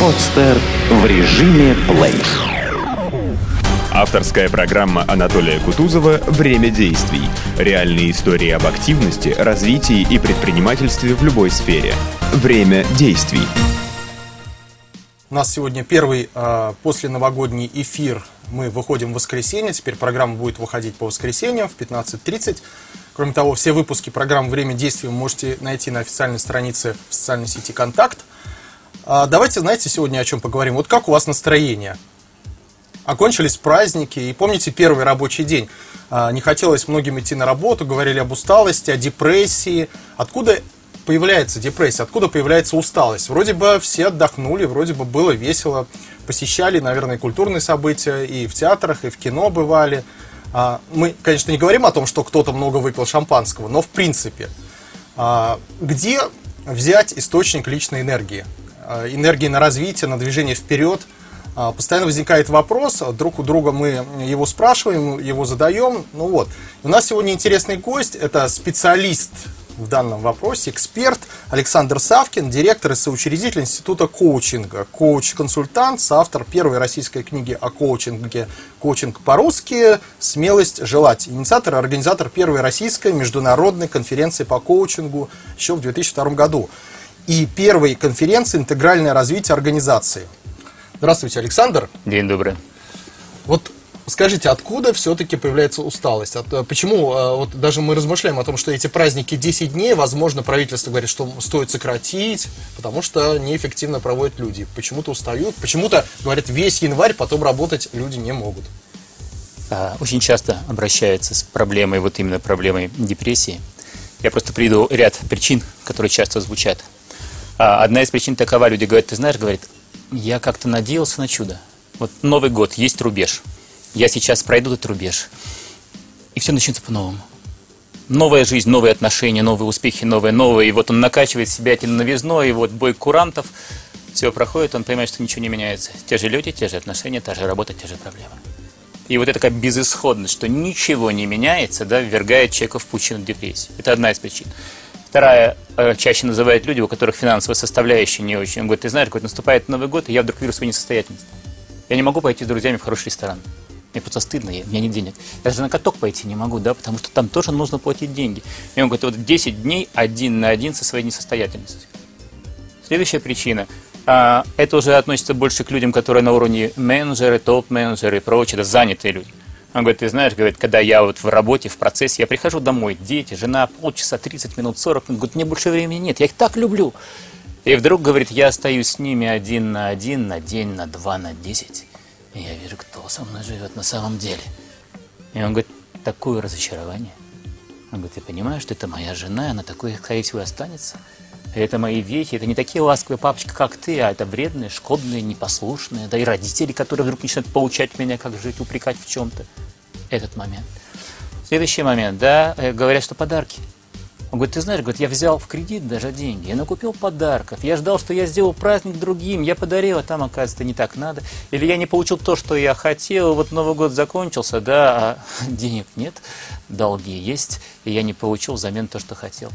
Подстер в режиме плей. Авторская программа Анатолия Кутузова «Время действий». Реальные истории об активности, развитии и предпринимательстве в любой сфере. Время действий. У нас сегодня первый э, после новогодний эфир. Мы выходим в воскресенье. Теперь программа будет выходить по воскресеньям в 15.30. Кроме того, все выпуски программы «Время действий» вы можете найти на официальной странице в социальной сети «Контакт». А, давайте, знаете, сегодня о чем поговорим. Вот как у вас настроение? Окончились праздники, и помните первый рабочий день. А, не хотелось многим идти на работу, говорили об усталости, о депрессии. Откуда появляется депрессия, откуда появляется усталость? Вроде бы все отдохнули, вроде бы было весело, посещали, наверное, культурные события, и в театрах, и в кино бывали. А, мы, конечно, не говорим о том, что кто-то много выпил шампанского, но в принципе, где взять источник личной энергии? Э, энергии на развитие, на движение вперед. А, постоянно возникает вопрос, друг у друга мы его спрашиваем, его задаем. Ну вот. У нас сегодня интересный гость, это специалист в данном вопросе, эксперт Александр Савкин, директор и соучредитель Института коучинга, коуч-консультант, соавтор первой российской книги о коучинге «Коучинг по-русски. Смелость желать», инициатор и организатор первой российской международной конференции по коучингу еще в 2002 году и первой конференции «Интегральное развитие организации». Здравствуйте, Александр. День добрый. Вот скажите, откуда все-таки появляется усталость? От, э, почему, э, вот даже мы размышляем о том, что эти праздники 10 дней, возможно, правительство говорит, что стоит сократить, потому что неэффективно проводят люди. Почему-то устают, почему-то, говорят, весь январь потом работать люди не могут. А, очень часто обращаются с проблемой, вот именно проблемой депрессии. Я просто приведу ряд причин, которые часто звучат. А одна из причин такова, люди говорят, ты знаешь, говорит, я как-то надеялся на чудо. Вот Новый год, есть рубеж. Я сейчас пройду этот рубеж. И все начнется по-новому. Новая жизнь, новые отношения, новые успехи, новые, новые. И вот он накачивает себя этим новизной, и вот бой курантов. Все проходит, он понимает, что ничего не меняется. Те же люди, те же отношения, та же работа, те же проблемы. И вот эта такая безысходность, что ничего не меняется, да, ввергает человека в пучину депрессии. Это одна из причин. Вторая, э, чаще называют люди, у которых финансовая составляющая не очень. Он говорит, ты знаешь, какой наступает Новый год, и я вдруг вижу свою несостоятельность. Я не могу пойти с друзьями в хороший ресторан. Мне просто стыдно, я, у меня нет денег. Я даже на каток пойти не могу, да, потому что там тоже нужно платить деньги. И он говорит, вот 10 дней один на один со своей несостоятельностью. Следующая причина. А, это уже относится больше к людям, которые на уровне менеджеры, топ-менеджеры и прочее, это занятые люди. Он говорит, ты знаешь, говорит, когда я вот в работе, в процессе, я прихожу домой, дети, жена, полчаса, 30 минут, 40 минут, говорит, мне больше времени нет, я их так люблю. И вдруг, говорит, я остаюсь с ними один на один, на день, на два, на десять. И я вижу, кто со мной живет на самом деле. И он говорит, такое разочарование. Он говорит, ты понимаешь, что это моя жена, она такой, скорее всего, останется. Это мои дети, это не такие ласковые папочки, как ты, а это вредные, шкодные, непослушные, да и родители, которые вдруг начинают получать меня, как жить, упрекать в чем-то этот момент. Следующий момент, да, э, говорят, что подарки. Он говорит, ты знаешь, говорит, я взял в кредит даже деньги, я накупил подарков, я ждал, что я сделал праздник другим, я подарил, а там, оказывается, не так надо. Или я не получил то, что я хотел, вот Новый год закончился, да, а денег нет, долги есть, и я не получил взамен то, что хотел.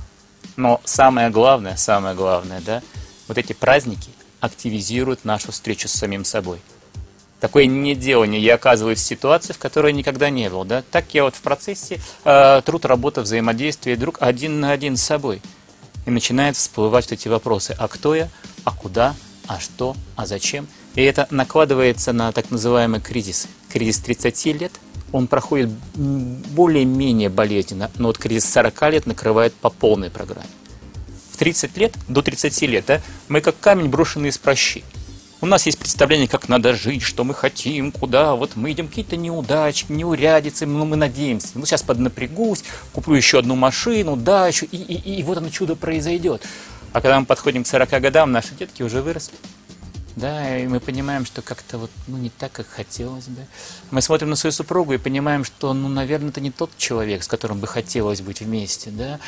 Но самое главное, самое главное, да, вот эти праздники активизируют нашу встречу с самим собой такое неделание, я оказываюсь в ситуации, в которой никогда не был. Да? Так я вот в процессе э, труд, работа, взаимодействие друг один на один с собой. И начинают всплывать эти вопросы. А кто я? А куда? А что? А зачем? И это накладывается на так называемый кризис. Кризис 30 лет, он проходит более-менее болезненно, но вот кризис 40 лет накрывает по полной программе. В 30 лет, до 30 лет, да, мы как камень, брошенный из прощи. У нас есть представление, как надо жить, что мы хотим, куда. Вот мы идем какие-то неудачи, неурядицы, но мы надеемся. Ну, сейчас поднапрягусь, куплю еще одну машину, дачу, и, и, и вот оно чудо произойдет. А когда мы подходим к 40 годам, наши детки уже выросли. Да, и мы понимаем, что как-то вот, ну, не так, как хотелось бы. Мы смотрим на свою супругу и понимаем, что, ну, наверное, это не тот человек, с которым бы хотелось быть вместе, да.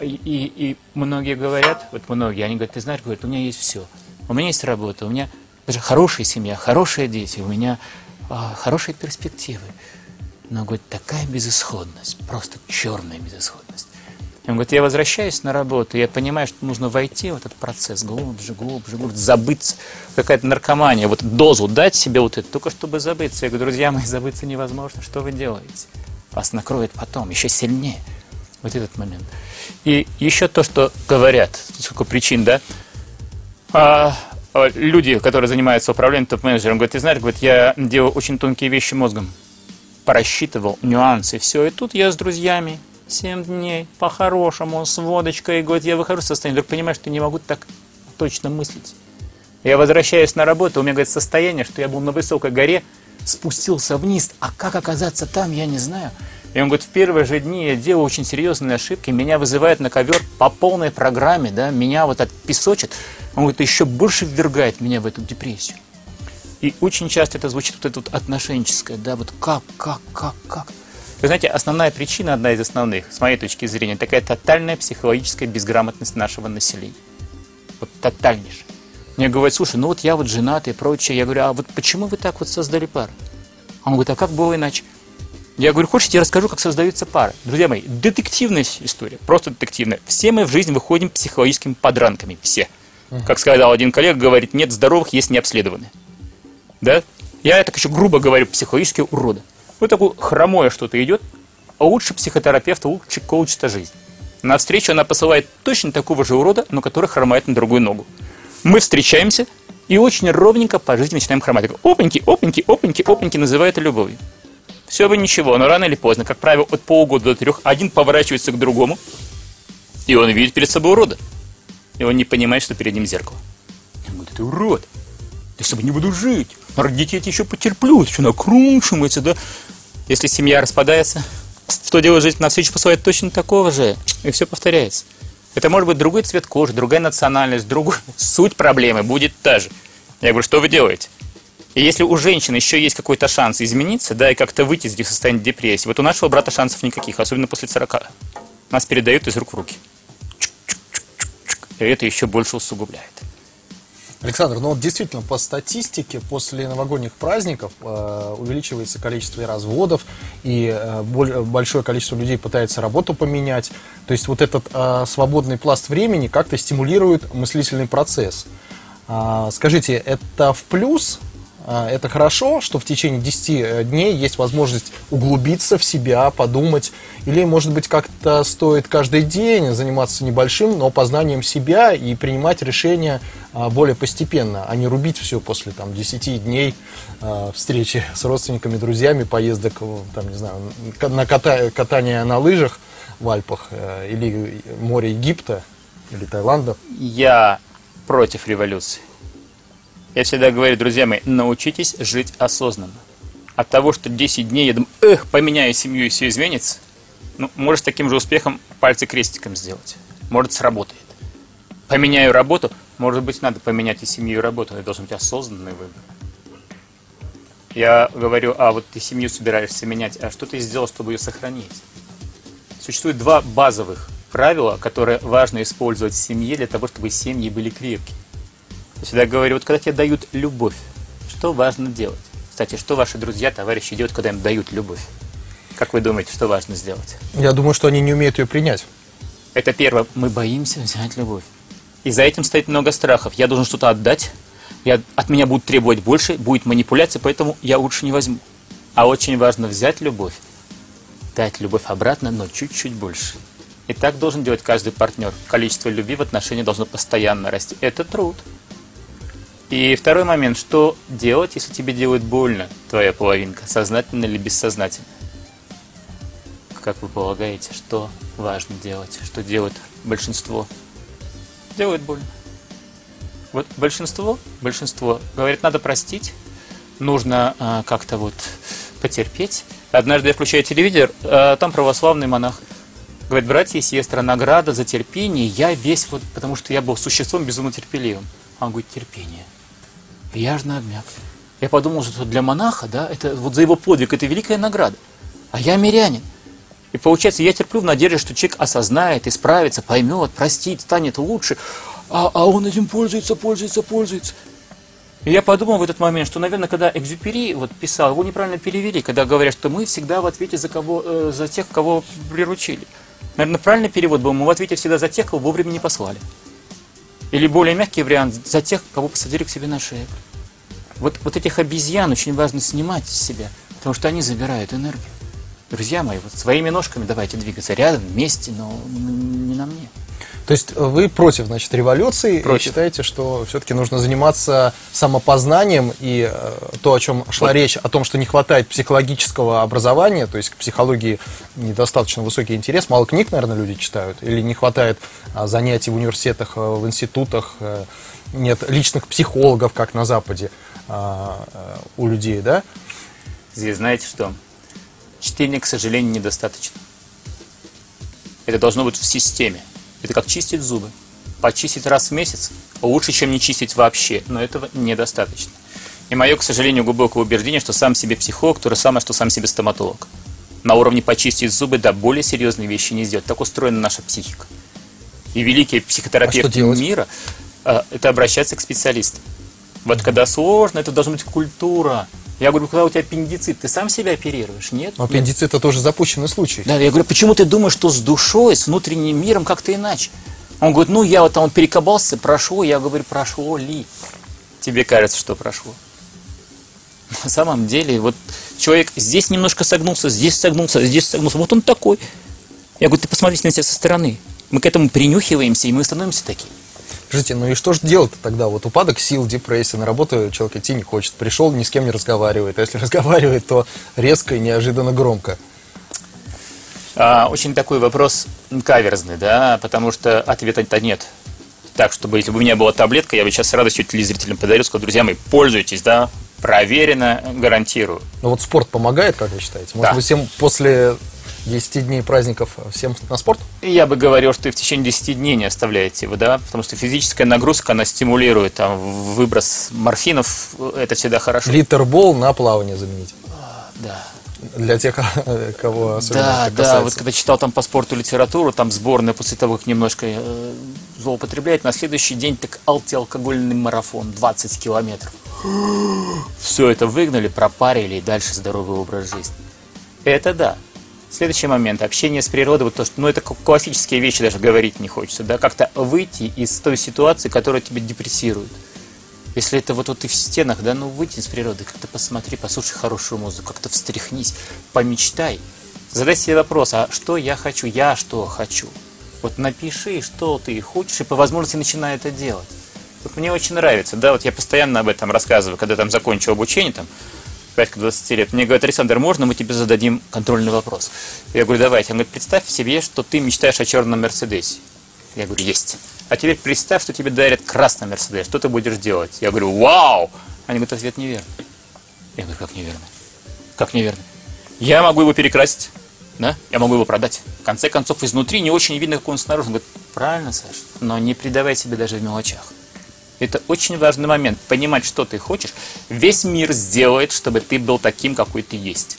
И, и, и многие говорят, вот многие, они говорят, ты знаешь, говорят, у меня есть все. У меня есть работа, у меня даже хорошая семья, хорошие дети, у меня а, хорошие перспективы. Но, говорит, такая безысходность, просто черная безысходность. Он говорит, я возвращаюсь на работу, я понимаю, что нужно войти в этот процесс глубже, глубже, глубже, забыться. Какая-то наркомания, вот дозу дать себе вот это, только чтобы забыться. Я говорю, друзья мои, забыться невозможно, что вы делаете? Вас накроет потом, еще сильнее. Вот этот момент. И еще то, что говорят, сколько причин, да? А, люди, которые занимаются управлением топ-менеджером, говорят, ты знаешь, говорят, я делаю очень тонкие вещи мозгом. Просчитывал нюансы, все. И тут я с друзьями, 7 дней, по-хорошему, с водочкой, говорит, я выхожу с состояния, вдруг понимаю, что не могу так точно мыслить. Я возвращаюсь на работу, у меня, говорит, состояние, что я был на высокой горе, спустился вниз, а как оказаться там, я не знаю. И он говорит, в первые же дни я делал очень серьезные ошибки, меня вызывают на ковер по полной программе, да, меня вот отпесочат. Он говорит, еще больше ввергает меня в эту депрессию. И очень часто это звучит вот это вот отношенческое, да, вот как, как, как, как. Вы знаете, основная причина, одна из основных, с моей точки зрения, такая тотальная психологическая безграмотность нашего населения. Вот тотальнейшая. Мне говорят, слушай, ну вот я вот женат и прочее. Я говорю, а вот почему вы так вот создали пару? Он говорит, а как было иначе? Я говорю, хочешь, я расскажу, как создаются пары. Друзья мои, детективная история, просто детективная. Все мы в жизнь выходим психологическими подранками, все. Как сказал один коллега, говорит, нет здоровых, есть необследованные. Да? Я так еще грубо говорю, психологические уроды. Вот такое хромое что-то идет, а лучше психотерапевта, лучше коуча жизнь. На встречу она посылает точно такого же урода, но который хромает на другую ногу. Мы встречаемся и очень ровненько по жизни начинаем хромать. Опаньки, опаньки, опаньки, опаньки, называют это любовью. Все бы ничего, но рано или поздно, как правило, от полугода до трех, один поворачивается к другому, и он видит перед собой урода. И он не понимает, что перед ним зеркало. Он говорит, ты урод, я с тобой не буду жить. Ради детей еще потерплю, еще накручивается, да. Если семья распадается, что делать жизнь на встречу посылает точно такого же, и все повторяется. Это может быть другой цвет кожи, другая национальность, другой... Суть проблемы будет та же. Я говорю, что вы делаете? И если у женщины еще есть какой-то шанс измениться, да, и как-то выйти из состояния депрессии, вот у нашего брата шансов никаких, особенно после 40. Нас передают из рук в руки. И это еще больше усугубляет. Александр, ну вот действительно по статистике после новогодних праздников э, увеличивается количество и разводов, и э, боль, большое количество людей пытается работу поменять. То есть вот этот э, свободный пласт времени как-то стимулирует мыслительный процесс. Э, скажите, это в плюс это хорошо, что в течение 10 э, дней есть возможность углубиться в себя, подумать. Или, может быть, как-то стоит каждый день заниматься небольшим, но познанием себя и принимать решения а, более постепенно, а не рубить все после там, 10 дней а, встречи с родственниками, друзьями, поездок там, не знаю, на ката катание на лыжах в Альпах э, или море Египта или Таиланда. Я против революции. Я всегда говорю, друзья мои, научитесь жить осознанно. От того, что 10 дней я думаю, эх, поменяю семью и все изменится, ну, может, с таким же успехом пальцы крестиком сделать. Может, сработает. Поменяю работу, может быть, надо поменять и семью, и работу. Это должен быть осознанный выбор. Я говорю, а вот ты семью собираешься менять, а что ты сделал, чтобы ее сохранить? Существует два базовых правила, которые важно использовать в семье для того, чтобы семьи были крепкие. Я всегда говорю, вот когда тебе дают любовь, что важно делать? Кстати, что ваши друзья, товарищи делают, когда им дают любовь? Как вы думаете, что важно сделать? Я думаю, что они не умеют ее принять. Это первое. Мы боимся взять любовь. И за этим стоит много страхов. Я должен что-то отдать, я, от меня будут требовать больше, будет манипуляция, поэтому я лучше не возьму. А очень важно взять любовь, дать любовь обратно, но чуть-чуть больше. И так должен делать каждый партнер. Количество любви в отношении должно постоянно расти. Это труд. И второй момент, что делать, если тебе делает больно твоя половинка, сознательно или бессознательно? Как вы полагаете, что важно делать, что делает большинство? Делает больно. Вот большинство, большинство говорит, надо простить, нужно а, как-то вот потерпеть. Однажды я включаю телевизор, а, там православный монах. Говорит, братья и сестры, награда за терпение, я весь вот, потому что я был существом безумно терпеливым. Он говорит, терпение – я же обмяк. Я подумал, что для монаха, да, это вот за его подвиг, это великая награда. А я мирянин. И получается, я терплю в надежде, что человек осознает, исправится, поймет, простит, станет лучше. А, а он этим пользуется, пользуется, пользуется. И я подумал в этот момент, что, наверное, когда Экзюпери вот писал, его неправильно перевели, когда говорят, что мы всегда в ответе за, кого, э, за тех, кого приручили. Наверное, правильный перевод был, мы в ответе всегда за тех, кого вовремя не послали. Или более мягкий вариант, за тех, кого посадили к себе на шею. Вот, вот этих обезьян очень важно снимать с себя, потому что они забирают энергию. Друзья мои, вот своими ножками давайте двигаться рядом, вместе, но не на мне. То есть вы против, значит, революции Против. и считаете, что все-таки нужно заниматься самопознанием и э, то, о чем шла Вот. речь, о том, что не хватает психологического образования, то есть к психологии недостаточно высокий интерес, мало книг, наверное, люди читают, или не хватает а, занятий в университетах, э, в институтах, э, нет личных психологов, как на Западе а, у людей, да? Здесь знаете что? Чтения, к сожалению, недостаточно. Это должно быть в системе. Это как чистить зубы. Почистить раз в месяц лучше, чем не чистить вообще, но этого недостаточно. И мое, к сожалению, глубокое убеждение, что сам себе психолог то же самое, что сам себе стоматолог. На уровне почистить зубы, да, более серьезные вещи не сделать. Так устроена наша психика. И великие А психотерапевты делать? мира а, это обращаться к специалистам. Вот когда сложно, это должна быть культура. Я говорю, когда у тебя аппендицит, ты сам себя оперируешь? Нет? Но Нет. аппендицит это тоже запущенный случай. Да, я говорю, почему ты думаешь, что с душой, с внутренним миром как-то иначе? Он говорит, ну я вот там вот перекабался, прошло. Я говорю, прошло ли? Тебе кажется, что прошло. На самом деле, вот человек здесь немножко согнулся, здесь согнулся, здесь согнулся. Вот он такой. Я говорю, ты посмотрите на себя со стороны. Мы к этому принюхиваемся, и мы становимся такими. Скажите, ну и что же делать тогда? Вот упадок сил, депрессия, на работу человек идти не хочет, пришел, ни с кем не разговаривает. А если разговаривает, то резко и неожиданно громко. А, очень такой вопрос каверзный, да, потому что ответа-то нет. Так, чтобы если бы у меня была таблетка, я бы сейчас с радостью телезрителям подарил, сказал, друзья мои, пользуйтесь, да, проверено, гарантирую. Но вот спорт помогает, как вы считаете? Может Да. быть, всем после 10 дней праздников всем на спорт? Я бы говорил, что и в течение 10 дней не оставляете его, да, потому что физическая нагрузка, она стимулирует там выброс морфинов, это всегда хорошо. Литербол на плавание заменить. Да. Для тех, кого особенно Да, это да, вот когда читал там по спорту литературу, там сборная после того, как немножко э, злоупотребляет, на следующий день так антиалкогольный марафон, 20 километров. Все это выгнали, пропарили и дальше здоровый образ жизни. Это да. Следующий момент. Общение с природой, вот то, что, ну, это классические вещи даже говорить не хочется, да, как-то выйти из той ситуации, которая тебя депрессирует. Если это вот, вот ты в стенах, да, ну выйди из природы, как-то посмотри, послушай хорошую музыку, как-то встряхнись, помечтай. Задай себе вопрос, а что я хочу, я что хочу? Вот напиши, что ты хочешь, и по возможности начинай это делать. Вот мне очень нравится, да, вот я постоянно об этом рассказываю, когда там закончил обучение, там, 5-20 лет. Мне говорят, Александр, можно мы тебе зададим контрольный вопрос? Я говорю, давайте. Он говорит, представь себе, что ты мечтаешь о черном Мерседесе. Я говорю, есть. А теперь представь, что тебе дарят красный Мерседес. Что ты будешь делать? Я говорю, вау! Они говорят, ответ неверный. Я говорю, как неверно? Как неверно? Я могу его перекрасить, да? Я могу его продать. В конце концов, изнутри не очень видно, как он снаружи. Он говорит, правильно, Саш, но не предавай себе даже в мелочах. Это очень важный момент. Понимать, что ты хочешь. Весь мир сделает, чтобы ты был таким, какой ты есть.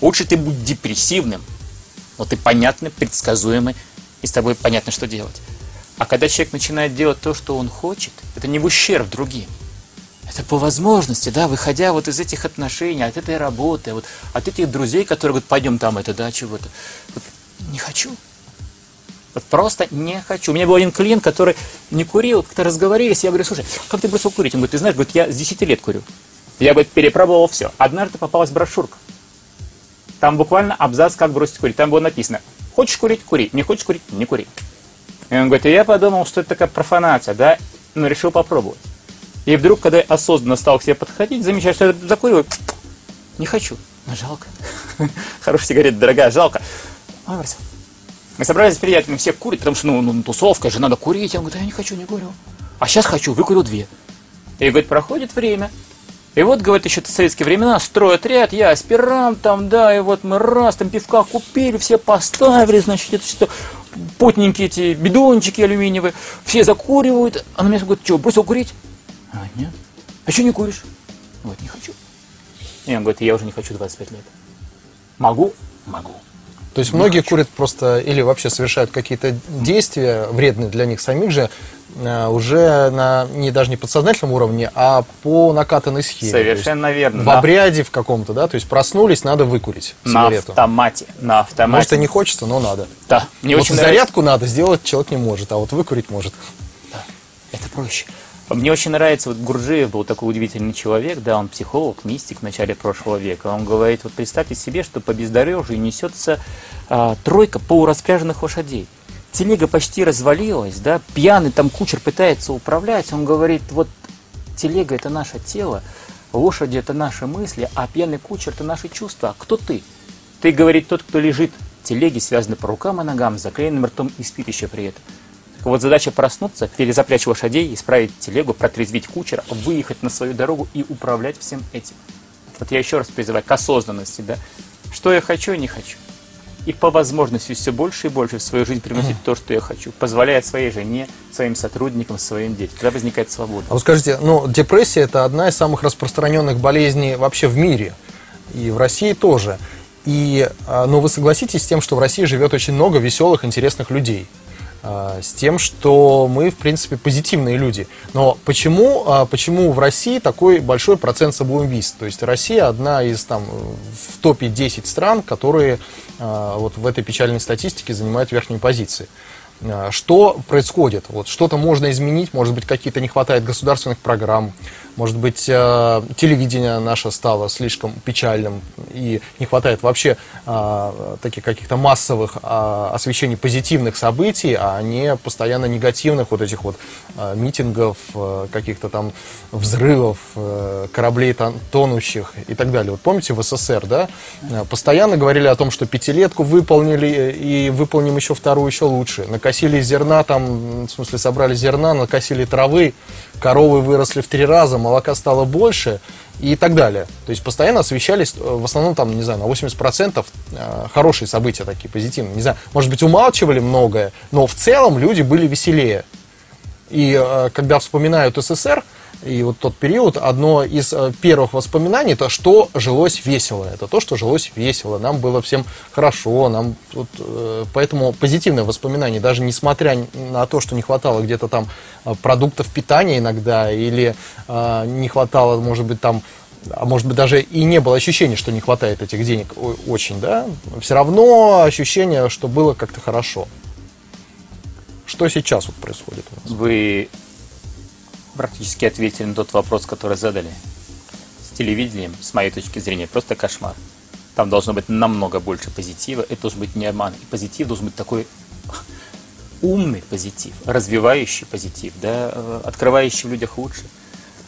Лучше ты будь депрессивным, но ты понятный, предсказуемый, и с тобой понятно, что делать. А когда человек начинает делать то, что он хочет, это не в ущерб другим. Это по возможности, да, выходя вот из этих отношений, от этой работы, вот от этих друзей, которые говорят, пойдем там это, да, чего-то. Вот, не хочу. Вот просто не хочу. У меня был один клиент, который не курил, как-то разговорились, я говорю, слушай, как ты бросил курить? Он говорит, ты знаешь, говорит, я с 10 лет курю. Я, говорит, перепробовал все. Однажды попалась брошюрка. Там буквально абзац, как бросить курить. Там было написано, хочешь курить, кури, не хочешь курить, не кури. И он говорит, и я подумал, что это такая профанация, да, но решил попробовать. И вдруг, когда я осознанно стал к себе подходить, замечаю, что я закуриваю, не хочу. Ну, жалко. Хорошая сигарета, дорогая, жалко. Ой, бросил. Мы собрались с приятелями, все курят, потому что, ну, ну, тусовка же, надо курить. Он говорит, я не хочу, не курю. А сейчас хочу, выкурю две. И, говорит, проходит время. И вот, говорит, еще в советские времена, строят ряд, я аспирант там, да, и вот мы раз, там пивка купили, все поставили, значит, это что, потненькие эти бидончики алюминиевые, все закуривают. А на меня говорит, что, бросил курить? А, нет. А что не куришь? Вот, не хочу. И он говорит, я уже не хочу 25 лет. Могу? Могу. То есть многие курят просто или вообще совершают какие-то действия вредные для них самих же э, уже на не даже не подсознательном уровне, а по накатанной схеме. Совершенно верно. В На- обряде в каком-то, да, то есть проснулись, надо выкурить На сигарету. автомате. На автомате. Может и не хочется, но надо. Да. Мне вот очень нравится. зарядку надо сделать человек не может, а вот выкурить может. Это проще. Мне очень нравится, вот Гурджиев был такой удивительный человек, да, он психолог, мистик в начале прошлого века. Он говорит, вот представьте себе, что по бездорожью несется а, тройка полураспряженных лошадей. Телега почти развалилась, да, пьяный там кучер пытается управлять, он говорит, вот телега это наше тело, лошади это наши мысли, а пьяный кучер это наши чувства. А кто ты? Ты, говорит, тот, кто лежит в телеге, связанный по рукам и ногам, заклеенным ртом и спит еще при этом. Вот задача проснуться, перезапрячь лошадей, исправить телегу, протрезвить кучера, выехать на свою дорогу и управлять всем этим. Вот я еще раз призываю к осознанности, да. Что я хочу и не хочу. И по возможности все больше и больше в свою жизнь приносить то, что я хочу, позволяя своей жене, своим сотрудникам, своим детям. Тогда возникает свобода. А вот скажите, ну, депрессия это одна из самых распространенных болезней вообще в мире. И в России тоже. И, а, но вы согласитесь с тем, что в России живет очень много веселых, интересных людей. А, С тем, что мы, в принципе, позитивные люди. Но почему, а, почему в России такой большой процент самоубийств? То есть Россия одна из там в топе 10 стран, которые а, вот в этой печальной статистике занимают верхние позиции. Что происходит? Вот что-то можно изменить, может быть, какие-то не хватает государственных программ, может быть, э, телевидение наше стало слишком печальным и не хватает вообще а, таких каких-то массовых а, освещений позитивных событий, а не постоянно негативных вот этих вот митингов, э, каких-то там взрывов, э, кораблей тон- тонущих и так далее. Вот помните в СССР, да, э, постоянно говорили о том, что пятилетку выполнили э, и выполним еще вторую еще лучше. Накосили зерна, там, в смысле, собрали зерна, накосили травы, коровы выросли в три раза, молока стало больше и так далее. То есть постоянно освещались, э, в основном, там, не знаю, на 80% э, хорошие события такие, позитивные. Не знаю, может быть, умалчивали многое, но в целом люди были веселее. И э, когда вспоминают СССР, и вот тот период, одно из э, первых воспоминаний, это что жилось весело. Это то, что жилось весело. Нам было всем хорошо. Нам, вот, э, поэтому позитивное воспоминание, даже несмотря на то, что не хватало где-то там э, продуктов питания иногда, или не хватало, может быть, там а может быть, даже и не было ощущения, что не хватает этих денег очень, да, все равно ощущение, что было как-то хорошо. Что сейчас вот происходит у нас? Вы практически ответили на тот вопрос, который задали. С телевидением, с моей точки зрения, просто кошмар. Там должно быть намного больше позитива, это должен быть не обман. И позитив должен быть такой умный позитив, развивающий позитив, да, э, открывающий в людях лучше.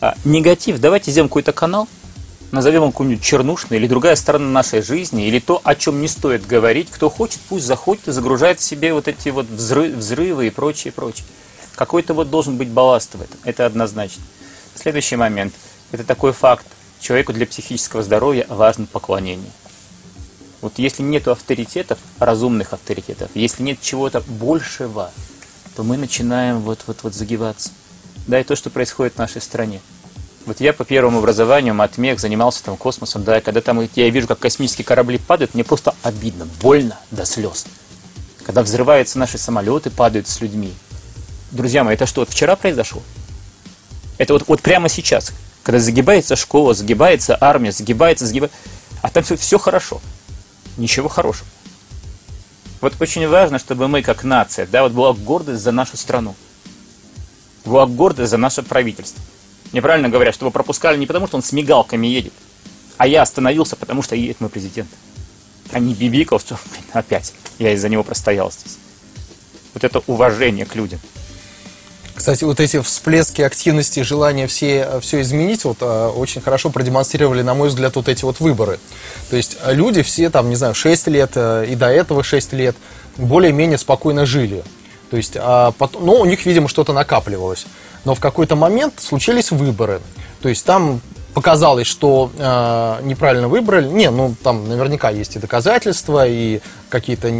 А негатив, давайте сделаем какой-то канал, назовем его какой-нибудь чернушный, или другая сторона нашей жизни, или то, о чем не стоит говорить. Кто хочет, пусть заходит и загружает в себе вот эти вот взры- взрывы и прочее, прочее. Какой-то вот должен быть балласт в этом, это однозначно. Следующий момент, это такой факт. Человеку для психического здоровья важно поклонение. Вот если нет авторитетов, разумных авторитетов, если нет чего-то большего, то мы начинаем вот, вот, вот загибаться. Да, и то, что происходит в нашей стране. Вот я по первому образованию, матмех, занимался там космосом, да, и когда там я вижу, как космические корабли падают, мне просто обидно, больно до слез. Когда взрываются наши самолеты, падают с людьми. Друзья мои, это что, вчера произошло? Это вот, вот прямо сейчас, когда загибается школа, загибается армия, загибается, загибается, а там все, все хорошо. Ничего хорошего. Вот очень важно, чтобы мы, как нация, да, вот была гордость за нашу страну. Была гордость за наше правительство. Мне правильно говорят, что вы пропускали не потому, что он с мигалками едет, а я остановился, потому что едет мой президент. А не бибикал, что блин, опять я из-за него простоял здесь. Вот это уважение к людям. Кстати, вот эти всплески активности, желания все, все изменить, вот а, очень хорошо продемонстрировали, на мой взгляд, вот эти вот выборы. То есть а, люди все там, не знаю, 6 лет а, и до этого 6 лет более-менее спокойно жили. То есть, а, потом, ну, у них, видимо, что-то накапливалось. Но в какой-то момент случились выборы. То есть там показалось, что э, неправильно выбрали. Не, ну там наверняка есть и доказательства, и какие-то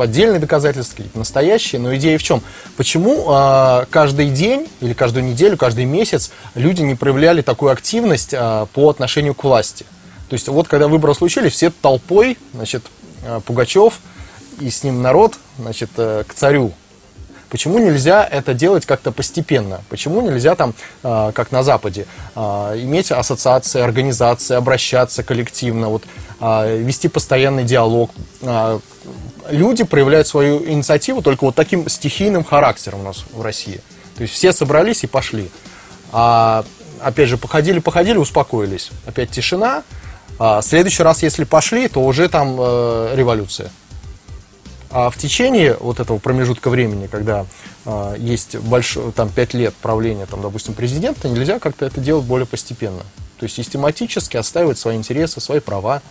поддельные доказательства, какие-то настоящие. Но идея в чем? Почему э, каждый день или каждую неделю, каждый месяц люди не проявляли такую активность э, по отношению к власти? То есть вот когда выборы случились, все толпой, значит, э, Пугачев и с ним народ, значит, э, к царю. Почему нельзя это делать как-то постепенно? Почему нельзя там, э, как на Западе, э, иметь ассоциации, организации, обращаться коллективно, вот, э, вести постоянный диалог? Люди проявляют свою инициативу только вот таким стихийным характером у нас в России. То есть все собрались и пошли. А, опять же, походили-походили, успокоились. Опять тишина. А, следующий раз, если пошли, то уже там э, революция. А в течение вот этого промежутка времени, когда э, есть большой, там, 5 лет правления, там, допустим, президента, нельзя как-то это делать более постепенно. То есть систематически отстаивать свои интересы, свои права.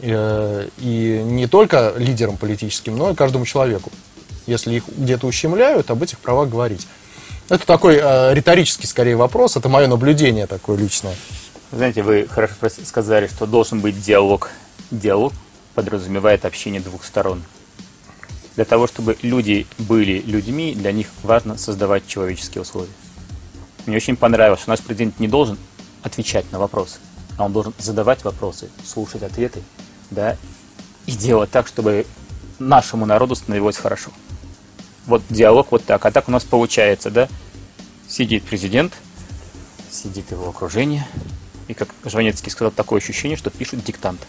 Э, и не только лидерам политическим, но и каждому человеку. Если их где-то ущемляют, об этих правах говорить. Это такой э, риторический, скорее, вопрос. Это мое наблюдение такое личное. Знаете, вы хорошо сказали, что должен быть диалог. Диалог подразумевает общение двух сторон. Для того, чтобы люди были людьми, для них важно создавать человеческие условия. Мне очень понравилось, что наш президент не должен отвечать на вопросы, а он должен задавать вопросы, слушать ответы, да, и делать так, чтобы нашему народу становилось хорошо. Вот диалог вот так. А так у нас получается, да, сидит президент, сидит его окружение, и, как Жванецкий сказал, такое ощущение, что пишут диктант.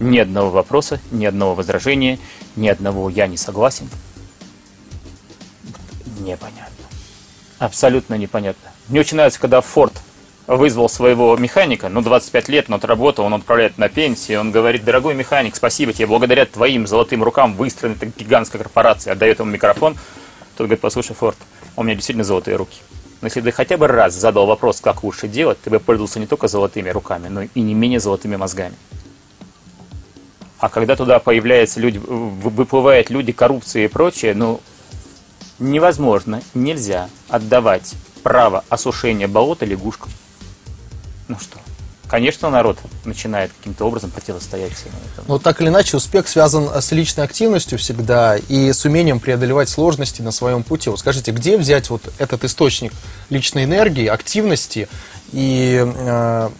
Ни одного вопроса, ни одного возражения, ни одного «я не согласен». Непонятно. Абсолютно непонятно. Мне очень нравится, когда Форд вызвал своего механика, ну, 25 лет он отработал, он отправляет на пенсию, он говорит, дорогой механик, спасибо тебе, благодаря твоим золотым рукам выстроена эта гигантская корпорация, отдает ему микрофон. Тот говорит, послушай, Форд, у меня действительно золотые руки. Но если ты хотя бы раз задал вопрос, как лучше делать, ты бы пользовался не только золотыми руками, но и не менее золотыми мозгами. А когда туда появляются люди, выплывают люди коррупции и прочее, ну, невозможно, нельзя отдавать право осушения болота лягушкам. Ну что, конечно, народ начинает каким-то образом противостоять всему этому. Но так или иначе, успех связан с личной активностью всегда и с умением преодолевать сложности на своем пути. Вот скажите, где взять вот этот источник личной энергии, активности и э,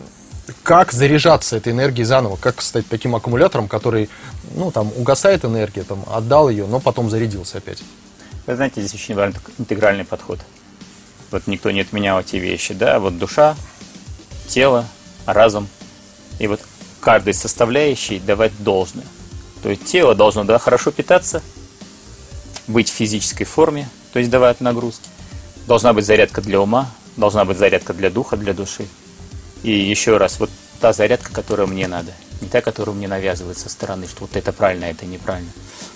как заряжаться этой энергией заново, как стать таким аккумулятором, который, ну, там, угасает энергия, там, отдал ее, но потом зарядился опять? Вы знаете, здесь очень важен интегральный подход. Вот никто не отменял эти вещи, да, вот душа, тело, разум. И вот каждой составляющей давать должное. То есть тело должно да, хорошо питаться, быть в физической форме, то есть давать нагрузки. Должна быть зарядка для ума, должна быть зарядка для духа, для души. И еще раз, вот та зарядка, которая мне надо. Не та, которая мне навязывает со стороны, что вот это правильно, а это неправильно.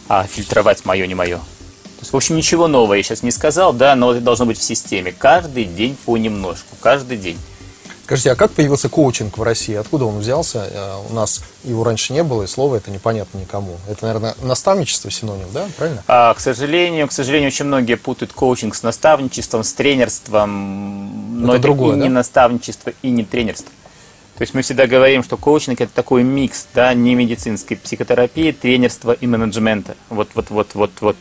А фильтровать мое, не мое. То есть, в общем, ничего нового я сейчас не сказал, да, но это должно быть в системе. Каждый день понемножку, каждый день. Скажите, а как появился коучинг в России? Откуда он взялся? Э, у нас его раньше не было, и слово это непонятно никому. Это, наверное, наставничество синоним, да? Правильно? А, к сожалению, к сожалению, очень многие путают коучинг с наставничеством, с тренерством. Но это, это другое, и да? не наставничество, и не тренерство. То есть мы всегда говорим, что коучинг это такой микс, да, не медицинской психотерапии, тренерства и менеджмента. Вот, вот, вот, вот, вот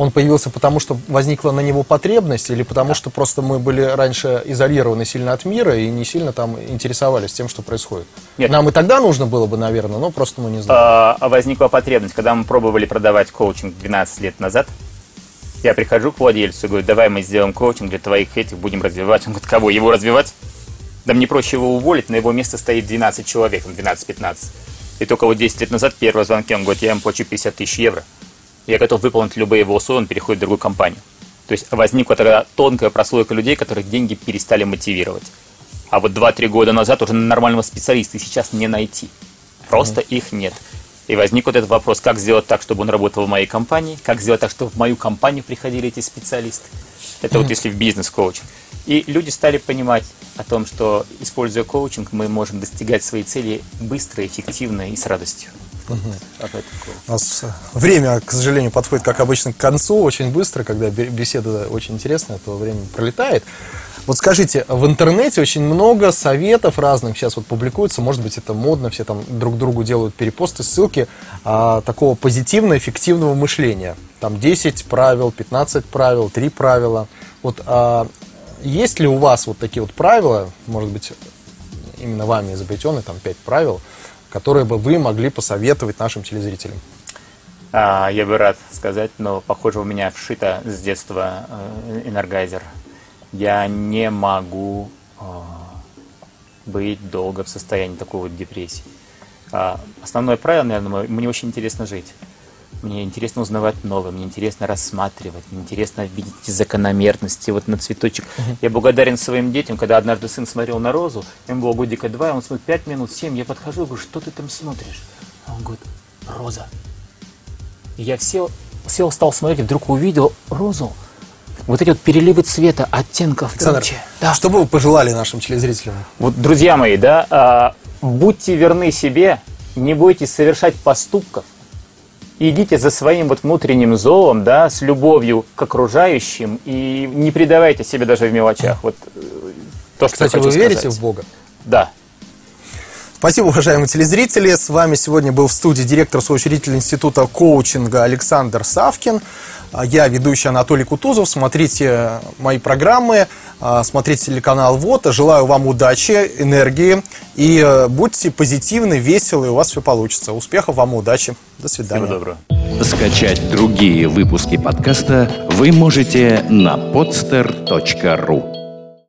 он появился потому, что возникла на него потребность, или потому что просто мы были раньше изолированы сильно от мира и не сильно там интересовались тем, что происходит? Нет. Нам и тогда нужно было бы, наверное, но просто мы не знали. А, а возникла потребность, когда мы пробовали продавать коучинг 12 лет назад. Я прихожу к владельцу и говорю, давай мы сделаем коучинг для твоих этих, будем развивать. Он говорит, кого? Его развивать? Да мне проще его уволить, на его место стоит 12 человек, 12-15. И только вот 10 лет назад первый звонки, он говорит, я им плачу 50 тысяч евро я готов выполнить любые его условия, он переходит в другую компанию. То есть возникла тогда тонкая прослойка людей, которых деньги перестали мотивировать. А вот 2-3 года назад уже нормального специалиста сейчас не найти. Просто mm-hmm. их нет. И возник вот этот вопрос, как сделать так, чтобы он работал в моей компании, как сделать так, чтобы в мою компанию приходили эти специалисты. Это mm-hmm. вот если в бизнес-коучинг. И люди стали понимать о том, что, используя коучинг, мы можем достигать своей цели быстро, эффективно и с радостью. У нас время, к сожалению, подходит, как обычно, к концу очень быстро, когда беседа очень интересная, то время пролетает. Вот скажите, в интернете очень много советов разных сейчас вот публикуется, может быть, это модно, все там друг другу делают перепосты, ссылки а, такого позитивного, эффективного мышления. Там 10 правил, 15 правил, 3 правила. Вот а, есть ли у вас вот такие вот правила, может быть, именно вами изобретенные, там 5 правил, которые бы вы могли посоветовать нашим телезрителям? А, я бы рад сказать, но, похоже, у меня вшито с детства э, энергайзер. Я не могу э, быть долго в состоянии такой вот депрессии. А, основное правило, наверное, мне очень интересно жить. Мне интересно узнавать новое, мне интересно рассматривать, мне интересно видеть эти закономерности. Вот на цветочек. Я благодарен своим детям, когда однажды сын смотрел на розу, ему было годика два, он смотрит пять минут, семь, я подхожу и говорю, что ты там смотришь? А он говорит, роза. И я сел, сел, стал смотреть, и вдруг увидел розу. Вот эти вот переливы цвета, оттенков. Александр, да. что бы вы пожелали нашим телезрителям? Вот, друзья мои, да, а, будьте верны себе, не бойтесь совершать поступков, идите за своим вот внутренним зовом, да, с любовью к окружающим и не предавайте себе даже в мелочах. Вот э, то, что Кстати, вы верите в Бога? Да. Спасибо, уважаемые телезрители. С вами сегодня был в студии директор соучредитель Института коучинга Александр Савкин. Я ведущий Анатолий Кутузов. Смотрите мои программы, а, смотрите телеканал ВОТ. Желаю вам удачи, энергии и э, будьте позитивны, веселы, у вас все получится. Успехов вам, удачи. До свидания. Всего доброго. Скачать другие выпуски подкаста вы можете на podster.ru